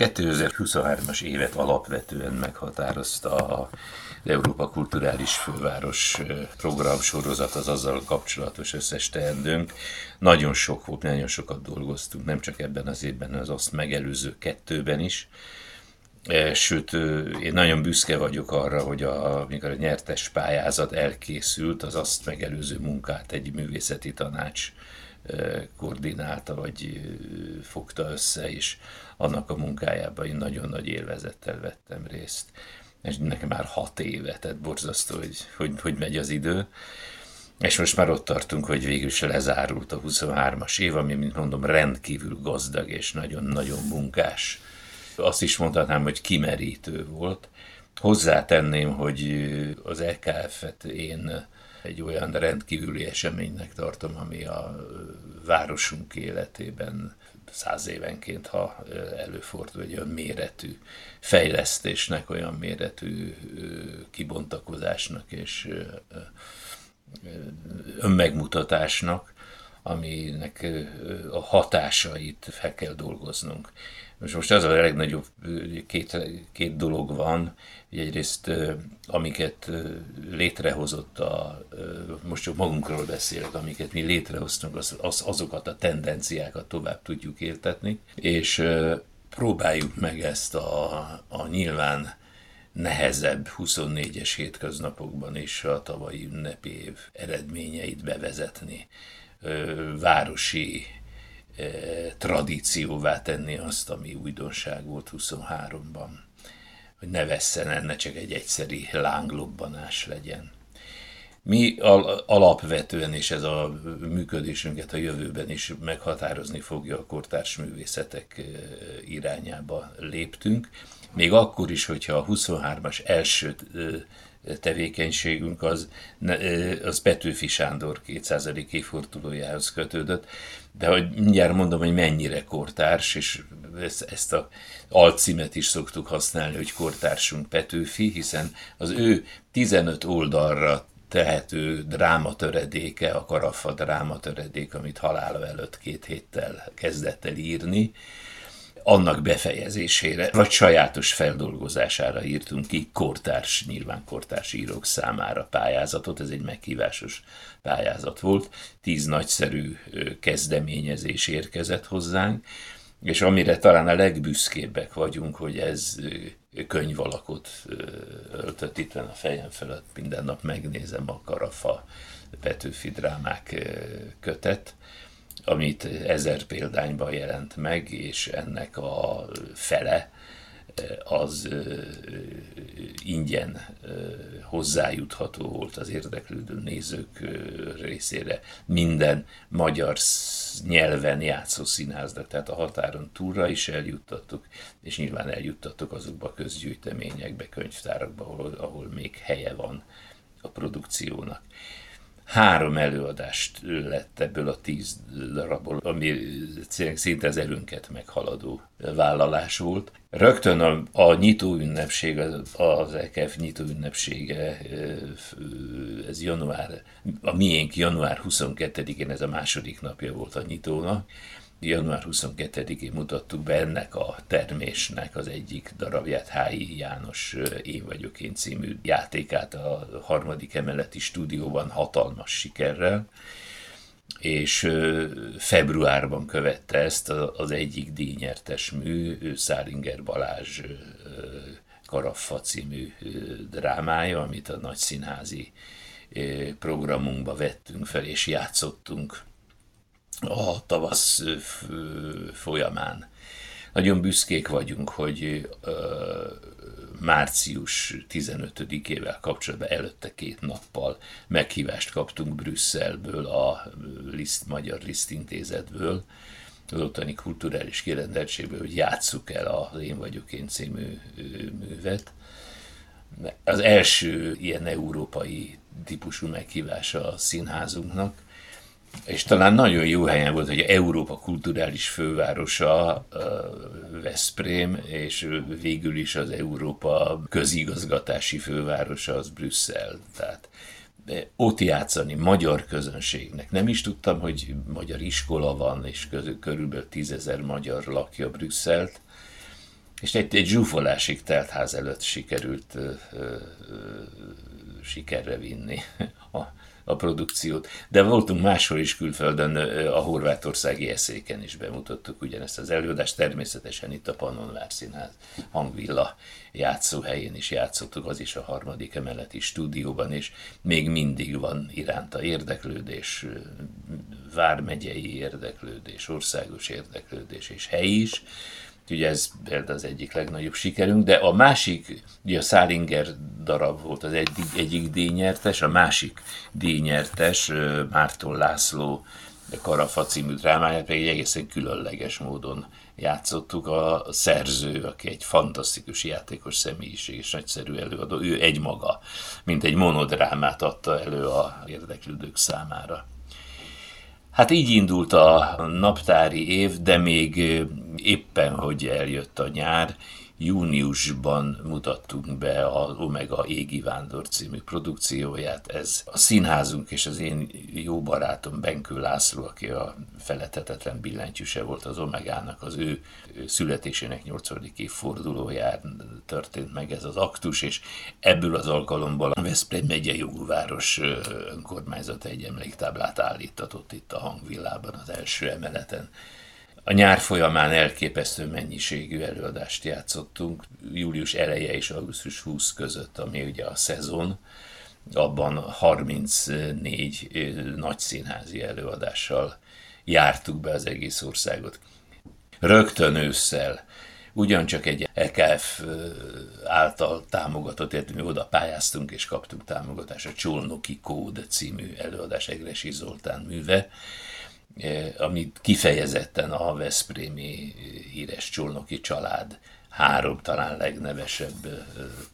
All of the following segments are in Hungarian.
2023-as évet alapvetően meghatározta a Európa Kulturális Főváros programsorozat, az azzal kapcsolatos összes teendőnk. Nagyon sok volt, nagyon sokat dolgoztunk, nem csak ebben az évben, az azt megelőző kettőben is. Sőt, én nagyon büszke vagyok arra, hogy a, amikor a nyertes pályázat elkészült, az azt megelőző munkát egy művészeti tanács koordinálta, vagy fogta össze, és annak a munkájában én nagyon nagy élvezettel vettem részt. És nekem már hat éve, tehát borzasztó, hogy, hogy, hogy megy az idő. És most már ott tartunk, hogy végül is lezárult a 23-as év, ami, mint mondom, rendkívül gazdag és nagyon-nagyon munkás. Azt is mondhatnám, hogy kimerítő volt. Hozzátenném, hogy az EKF-et én egy olyan rendkívüli eseménynek tartom, ami a városunk életében száz évenként, ha előfordul egy olyan méretű fejlesztésnek, olyan méretű kibontakozásnak és önmegmutatásnak, aminek a hatásait fel kell dolgoznunk. Most, az a legnagyobb két, két dolog van, egyrészt amiket létrehozott a, most csak magunkról beszélek, amiket mi létrehoztunk, az, az, azokat a tendenciákat tovább tudjuk éltetni, és próbáljuk meg ezt a, a nyilván nehezebb 24-es hétköznapokban is a tavalyi ünnepi év eredményeit bevezetni, városi tradícióvá tenni azt, ami újdonság volt 23-ban. Hogy ne vesszen enne csak egy egyszeri lánglobbanás legyen. Mi alapvetően, és ez a működésünket a jövőben is meghatározni fogja a kortárs művészetek irányába léptünk, még akkor is, hogyha a 23-as első tevékenységünk az, az Petőfi Sándor 200. évfordulójához kötődött, de hogy mindjárt mondom, hogy mennyire kortárs, és ezt, ezt a alcímet is szoktuk használni, hogy kortársunk Petőfi, hiszen az ő 15 oldalra tehető drámatöredéke, a Karafa drámatöredék, amit halála előtt két héttel kezdett el írni, annak befejezésére, vagy sajátos feldolgozására írtunk ki kortárs, nyilván kortárs írók számára pályázatot, ez egy meghívásos pályázat volt, tíz nagyszerű kezdeményezés érkezett hozzánk, és amire talán a legbüszkébbek vagyunk, hogy ez könyv alakot öltött itt a fejem felett, minden nap megnézem a Karafa Petőfi drámák kötet, amit ezer példányban jelent meg, és ennek a fele az ingyen hozzájutható volt az érdeklődő nézők részére. Minden magyar nyelven játszó színháznak, tehát a határon túlra is eljuttattuk, és nyilván eljuttattuk azokba a közgyűjteményekbe, könyvtárakba, ahol, ahol még helye van a produkciónak három előadást lett ebből a tíz darabból, ami szinte az erőnket meghaladó vállalás volt. Rögtön a, a nyitó ünnepség, az EKF nyitó ünnepsége, ez január, a miénk január 22-én, ez a második napja volt a nyitónak, január 22-én mutattuk be ennek a termésnek az egyik darabját, Hályi János Én vagyok én című játékát a harmadik emeleti stúdióban hatalmas sikerrel, és februárban követte ezt az egyik díjnyertes mű, Száringer Balázs Karaffa című drámája, amit a nagy színházi programunkba vettünk fel, és játszottunk a tavasz folyamán. Nagyon büszkék vagyunk, hogy március 15-ével kapcsolatban előtte két nappal meghívást kaptunk Brüsszelből, a Liszt, Magyar Liszt Intézetből, az ottani kulturális kirendeltségből, hogy játsszuk el az Én vagyok én című művet. Az első ilyen európai típusú meghívása a színházunknak, és talán nagyon jó helyen volt, hogy Európa kulturális fővárosa Veszprém, és végül is az Európa közigazgatási fővárosa az Brüsszel. Tehát ott játszani magyar közönségnek. Nem is tudtam, hogy magyar iskola van, és körülbelül tízezer magyar lakja Brüsszelt, és egy, egy zsúfolásig telt ház előtt sikerült ö, ö, sikerre vinni a produkciót. De voltunk máshol is külföldön, a horvátországi eszéken is bemutattuk ugyanezt az előadást, természetesen itt a Pannonvár Színház hangvilla játszóhelyén is játszottuk, az is a harmadik emeleti stúdióban, és még mindig van iránta érdeklődés, vármegyei érdeklődés, országos érdeklődés és helyi is. Ugye ez például az egyik legnagyobb sikerünk, de a másik, ugye a Szálinger darab volt az egyik, egyik díjnyertes, a másik díjnyertes, Márton László Karafa című drámáját pedig egészen különleges módon játszottuk. A szerző, aki egy fantasztikus játékos személyiség és nagyszerű előadó, ő egymaga, mint egy monodrámát adta elő a érdeklődők számára. Hát így indult a naptári év, de még éppen, hogy eljött a nyár, júniusban mutattunk be az Omega Égi Vándor című produkcióját. Ez a színházunk és az én jó barátom Benkő László, aki a feletetetlen billentyűse volt az Omegának, az ő születésének 8. évfordulóján történt meg ez az aktus, és ebből az alkalomból a Veszprém megye jogúváros önkormányzat egy emléktáblát állítatott itt a hangvillában az első emeleten. A nyár folyamán elképesztő mennyiségű előadást játszottunk, július eleje és augusztus 20 között, ami ugye a szezon, abban 34 nagy színházi előadással jártuk be az egész országot. Rögtön ősszel ugyancsak egy EKF által támogatott, illetve mi oda pályáztunk és kaptunk támogatást, a Csolnoki Kód című előadás Egresi Zoltán műve, amit kifejezetten a Veszprémi híres csolnoki család három talán legnevesebb eh,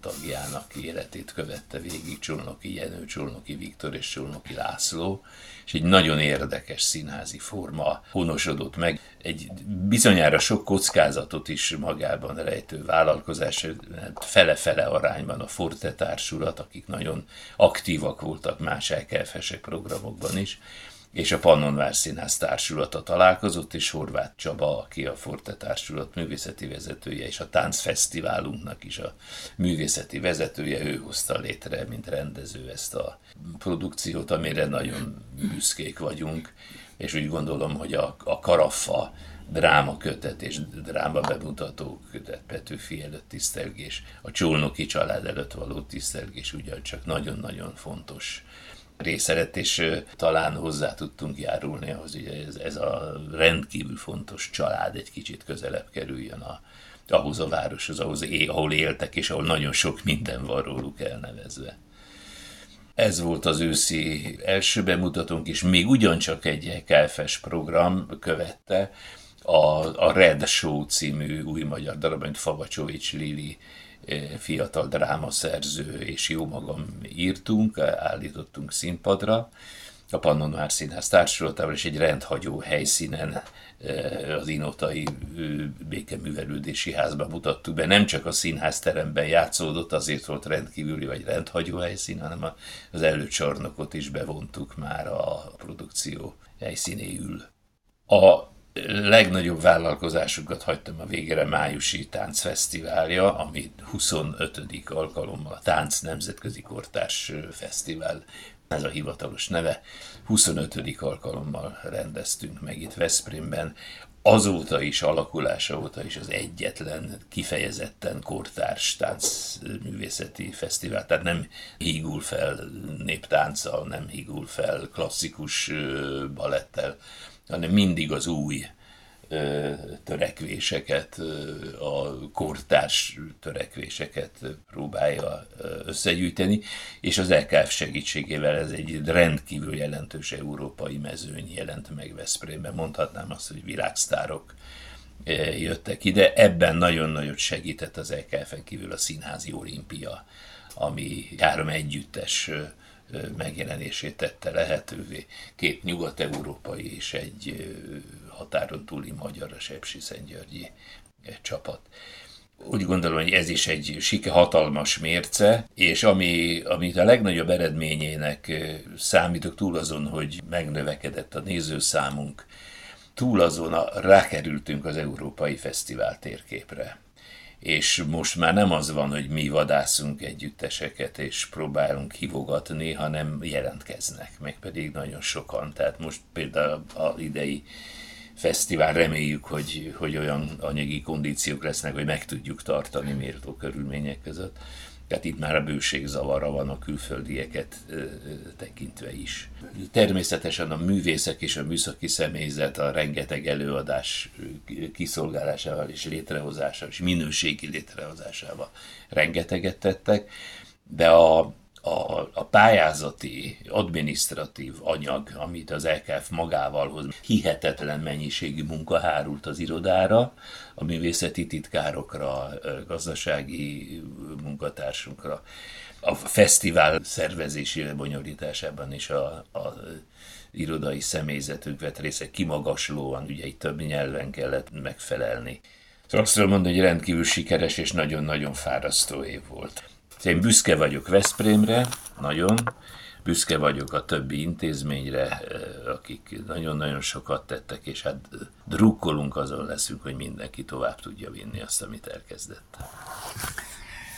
tagjának életét követte végig, Csolnoki Jenő, Csolnoki Viktor és Csolnoki László, és egy nagyon érdekes színházi forma honosodott meg. Egy bizonyára sok kockázatot is magában rejtő vállalkozás, fele-fele arányban a Forte társulat, akik nagyon aktívak voltak más elkelfesek programokban is, és a Pannonvár Színház Társulata találkozott, és Horváth Csaba, aki a Forte Társulat művészeti vezetője, és a Táncfesztiválunknak is a művészeti vezetője, ő hozta létre, mint rendező ezt a produkciót, amire nagyon büszkék vagyunk, és úgy gondolom, hogy a, a Karaffa drámakötet és dráma bemutató kötet, Petőfi előtt tisztelgés, a Csolnoki család előtt való tisztelgés ugyancsak nagyon-nagyon fontos részeret, és talán hozzá tudtunk járulni ahhoz, hogy ez, ez a rendkívül fontos család egy kicsit közelebb kerüljön a, ahhoz a városhoz, ahhoz, ahol éltek, és ahol nagyon sok minden van róluk elnevezve. Ez volt az őszi első bemutatónk, és még ugyancsak egy KFS program követte, a, a Red Show című új magyar darab, amit Favacsovics Lili fiatal drámaszerző és jó magam írtunk, állítottunk színpadra, a Pannonvár Színház társulatával, és egy rendhagyó helyszínen az Inotai békeművelődési házban mutattuk be. Nem csak a színház teremben játszódott, azért volt rendkívüli vagy rendhagyó helyszín, hanem az előcsarnokot is bevontuk már a produkció helyszínéül. A legnagyobb vállalkozásunkat hagytam a végére májusi táncfesztiválja, ami 25. alkalommal a Tánc Nemzetközi Kortárs Fesztivál, ez a hivatalos neve, 25. alkalommal rendeztünk meg itt Veszprémben, azóta is, alakulása óta is az egyetlen kifejezetten kortárs táncművészeti fesztivál, tehát nem hígul fel néptánccal, nem hígul fel klasszikus balettel, hanem mindig az új törekvéseket, a kortárs törekvéseket próbálja összegyűjteni, és az LKF segítségével ez egy rendkívül jelentős európai mezőny jelent meg Veszprémben. Mondhatnám azt, hogy világsztárok jöttek ide. Ebben nagyon nagyot segített az LKF-en kívül a Színházi Olimpia, ami három együttes megjelenését tette lehetővé. Két nyugat-európai és egy határon túli magyar, a Sepsi Szentgyörgyi csapat. Úgy gondolom, hogy ez is egy sike hatalmas mérce, és ami, amit a legnagyobb eredményének számítok túl azon, hogy megnövekedett a nézőszámunk, túl azon a, rákerültünk az Európai Fesztivál térképre és most már nem az van, hogy mi vadászunk együtteseket, és próbálunk hívogatni, hanem jelentkeznek, meg pedig nagyon sokan. Tehát most például a idei fesztivál reméljük, hogy, hogy olyan anyagi kondíciók lesznek, hogy meg tudjuk tartani méltó körülmények között. Tehát itt már a bőség zavara van a külföldieket tekintve is. Természetesen a művészek és a műszaki személyzet a rengeteg előadás kiszolgálásával és létrehozásával és minőségi létrehozásával rengeteget tettek, de a a, a pályázati, adminisztratív anyag, amit az LKF magával hoz, hihetetlen mennyiségű munka hárult az irodára, a művészeti titkárokra, gazdasági munkatársunkra, a fesztivál szervezési bonyolításában is a, a irodai személyzetünk vett része kimagaslóan, ugye itt több nyelven kellett megfelelni. Szóval azt tudom mondani, hogy rendkívül sikeres és nagyon-nagyon fárasztó év volt. Én büszke vagyok Veszprémre, nagyon, büszke vagyok a többi intézményre, eh, akik nagyon-nagyon sokat tettek, és hát drukkolunk azon leszünk, hogy mindenki tovább tudja vinni azt, amit elkezdett.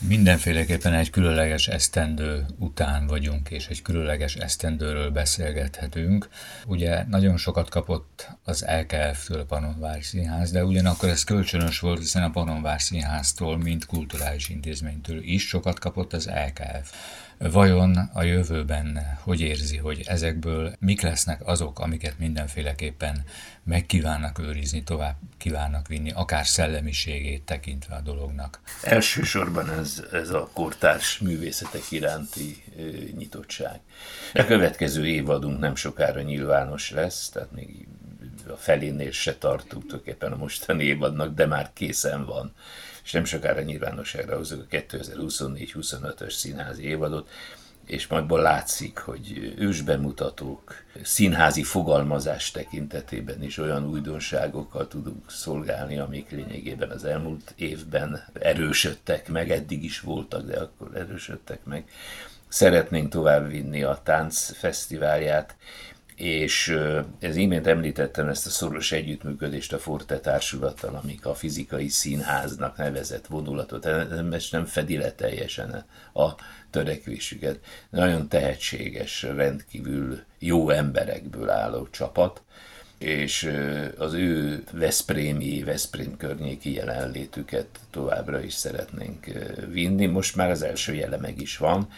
Mindenféleképpen egy különleges esztendő után vagyunk, és egy különleges esztendőről beszélgethetünk. Ugye nagyon sokat kapott az LKF-től a Panonvár Színház, de ugyanakkor ez kölcsönös volt, hiszen a Panonvár Színháztól, mint kulturális intézménytől is sokat kapott az LKF. Vajon a jövőben hogy érzi, hogy ezekből mik lesznek azok, amiket mindenféleképpen megkívánnak őrizni, tovább kívánnak vinni, akár szellemiségét tekintve a dolognak? Elsősorban ez, ez a kortárs művészetek iránti ö, nyitottság. A következő évadunk nem sokára nyilvános lesz, tehát még a felénél se tartunk tulajdonképpen a mostani évadnak, de már készen van és nem sokára nyilvánosságra hozzuk a 2024-25-ös színházi évadot, és majd látszik, hogy ősbemutatók, színházi fogalmazás tekintetében is olyan újdonságokkal tudunk szolgálni, amik lényegében az elmúlt évben erősödtek meg, eddig is voltak, de akkor erősödtek meg. Szeretnénk továbbvinni a tánc fesztiválját, és ez imént említettem ezt a szoros együttműködést a Forte társulattal, amik a fizikai színháznak nevezett vonulatot, ez nem fedi le teljesen a törekvésüket. Nagyon tehetséges, rendkívül jó emberekből álló csapat, és az ő Veszprémi, Veszprém környéki jelenlétüket továbbra is szeretnénk vinni. Most már az első jele meg is van,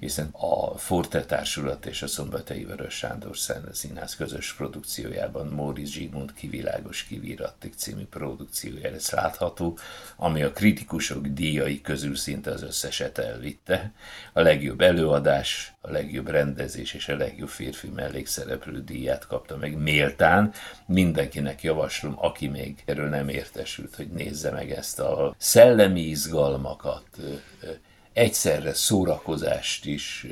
hiszen a Forte Társulat és a Szombathelyi Vörös Sándor Színház közös produkciójában Móricz Zsigmond kivilágos kivírattik című produkciója lesz látható, ami a kritikusok díjai közül szinte az összeset elvitte. A legjobb előadás, a legjobb rendezés és a legjobb férfi mellékszereplő díját kapta meg méltán. Mindenkinek javaslom, aki még erről nem értesült, hogy nézze meg ezt a szellemi izgalmakat, egyszerre szórakozást is,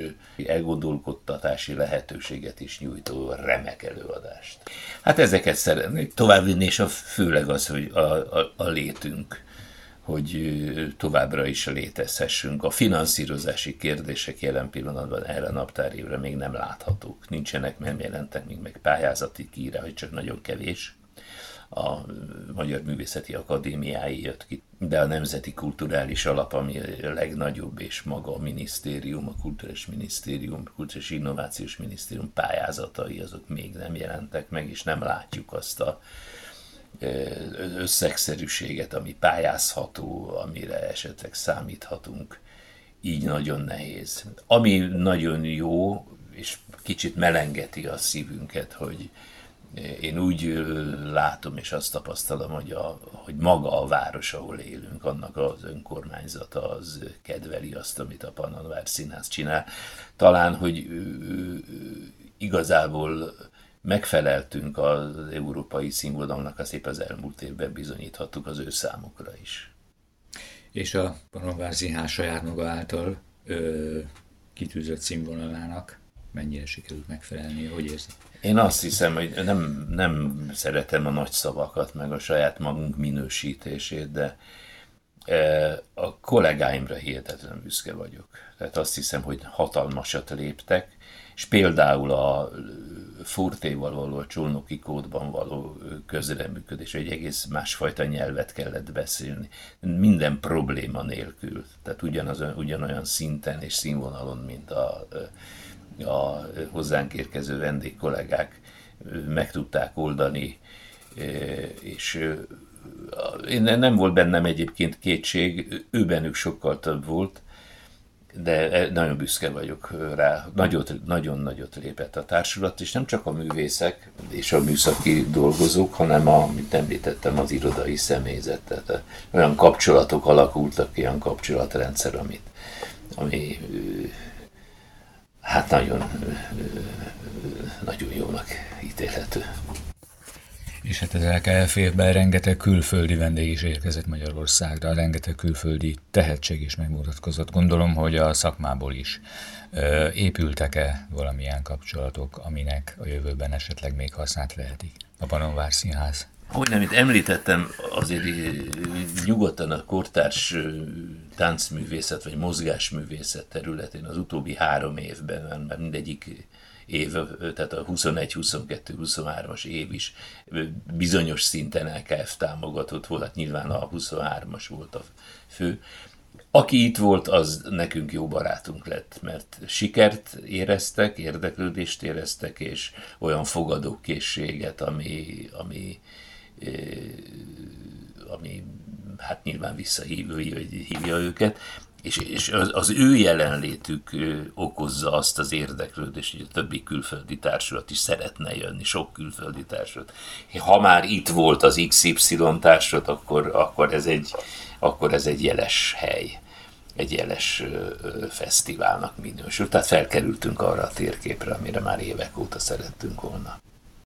elgondolkodtatási lehetőséget is nyújtó remek előadást. Hát ezeket szeretnék továbbvinni, és a, főleg az, hogy a, a, a létünk, hogy továbbra is létezhessünk. A finanszírozási kérdések jelen pillanatban erre a naptárévre még nem láthatók. Nincsenek, nem jelentek még meg pályázati kírá, hogy csak nagyon kevés a Magyar Művészeti Akadémiái jött ki, de a Nemzeti Kulturális Alap, ami a legnagyobb, és maga a minisztérium, a Kulturális Minisztérium, a Kulturális Innovációs Minisztérium pályázatai, azok még nem jelentek meg, és nem látjuk azt a összegszerűséget, ami pályázható, amire esetleg számíthatunk, így nagyon nehéz. Ami nagyon jó, és kicsit melengeti a szívünket, hogy én úgy látom és azt tapasztalom, hogy, a, hogy maga a város, ahol élünk, annak az önkormányzata az kedveli azt, amit a Pannonvár Színház csinál. Talán, hogy igazából megfeleltünk az európai színvonalnak, azt épp az elmúlt évben bizonyíthattuk az ő számukra is. És a Pannonvár Színház saját maga által ö, kitűzött színvonalának mennyire sikerült megfelelni, hogy érzi? Én azt hiszem, hogy nem, nem szeretem a nagy szavakat, meg a saját magunk minősítését, de e, a kollégáimra hihetetlen büszke vagyok. Tehát azt hiszem, hogy hatalmasat léptek, és például a Fortéval való, a csónoki kódban való közreműködés, egy egész másfajta nyelvet kellett beszélni. Minden probléma nélkül, tehát ugyanaz, ugyanolyan szinten és színvonalon, mint a, a hozzánk érkező vendégkollégák meg tudták oldani, és én nem volt bennem egyébként kétség, ő bennük sokkal több volt, de e, nagyon büszke vagyok rá. Nagyot, nagyon nagyot lépett a társulat, és nem csak a művészek és a műszaki dolgozók, hanem, a, amit említettem, az irodai személyzet. Tehát olyan kapcsolatok alakultak, olyan kapcsolatrendszer, amit, ami hát nagyon, nagyon jónak ítélhető. És hát az LKF évben rengeteg külföldi vendég is érkezett Magyarországra, rengeteg külföldi tehetség is megmutatkozott. Gondolom, hogy a szakmából is épültek-e valamilyen kapcsolatok, aminek a jövőben esetleg még hasznát vehetik a Panonvár Színház? Hogy nem, itt említettem, azért nyugodtan a kortárs táncművészet vagy mozgásművészet területén az utóbbi három évben, mert mindegyik év, tehát a 21, 22, 23-as év is bizonyos szinten LKF támogatott volt, hát nyilván a 23-as volt a fő. Aki itt volt, az nekünk jó barátunk lett, mert sikert éreztek, érdeklődést éreztek, és olyan fogadókészséget, ami, ami, ami hát nyilván visszahívja őket és, és az, az ő jelenlétük okozza azt az érdeklődést, hogy a többi külföldi társulat is szeretne jönni, sok külföldi társulat. Ha már itt volt az XY társulat, akkor, akkor, ez, egy, akkor ez egy jeles hely, egy jeles fesztiválnak minősül. Tehát felkerültünk arra a térképre, amire már évek óta szerettünk volna.